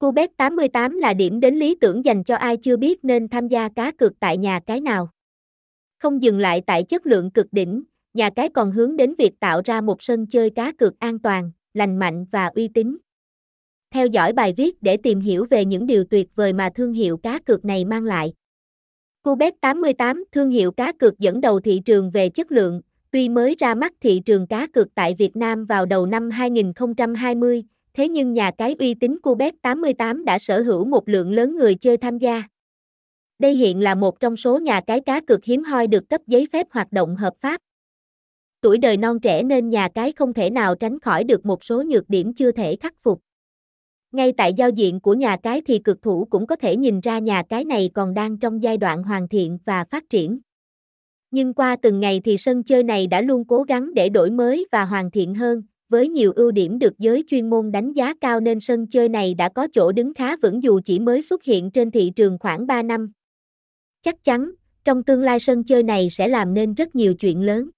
Cubet 88 là điểm đến lý tưởng dành cho ai chưa biết nên tham gia cá cược tại nhà cái nào. Không dừng lại tại chất lượng cực đỉnh, nhà cái còn hướng đến việc tạo ra một sân chơi cá cược an toàn, lành mạnh và uy tín. Theo dõi bài viết để tìm hiểu về những điều tuyệt vời mà thương hiệu cá cược này mang lại. Cubet 88, thương hiệu cá cược dẫn đầu thị trường về chất lượng, tuy mới ra mắt thị trường cá cược tại Việt Nam vào đầu năm 2020, thế nhưng nhà cái uy tín Cubet 88 đã sở hữu một lượng lớn người chơi tham gia. Đây hiện là một trong số nhà cái cá cược hiếm hoi được cấp giấy phép hoạt động hợp pháp. Tuổi đời non trẻ nên nhà cái không thể nào tránh khỏi được một số nhược điểm chưa thể khắc phục. Ngay tại giao diện của nhà cái thì cực thủ cũng có thể nhìn ra nhà cái này còn đang trong giai đoạn hoàn thiện và phát triển. Nhưng qua từng ngày thì sân chơi này đã luôn cố gắng để đổi mới và hoàn thiện hơn, với nhiều ưu điểm được giới chuyên môn đánh giá cao nên sân chơi này đã có chỗ đứng khá vững dù chỉ mới xuất hiện trên thị trường khoảng 3 năm. Chắc chắn, trong tương lai sân chơi này sẽ làm nên rất nhiều chuyện lớn.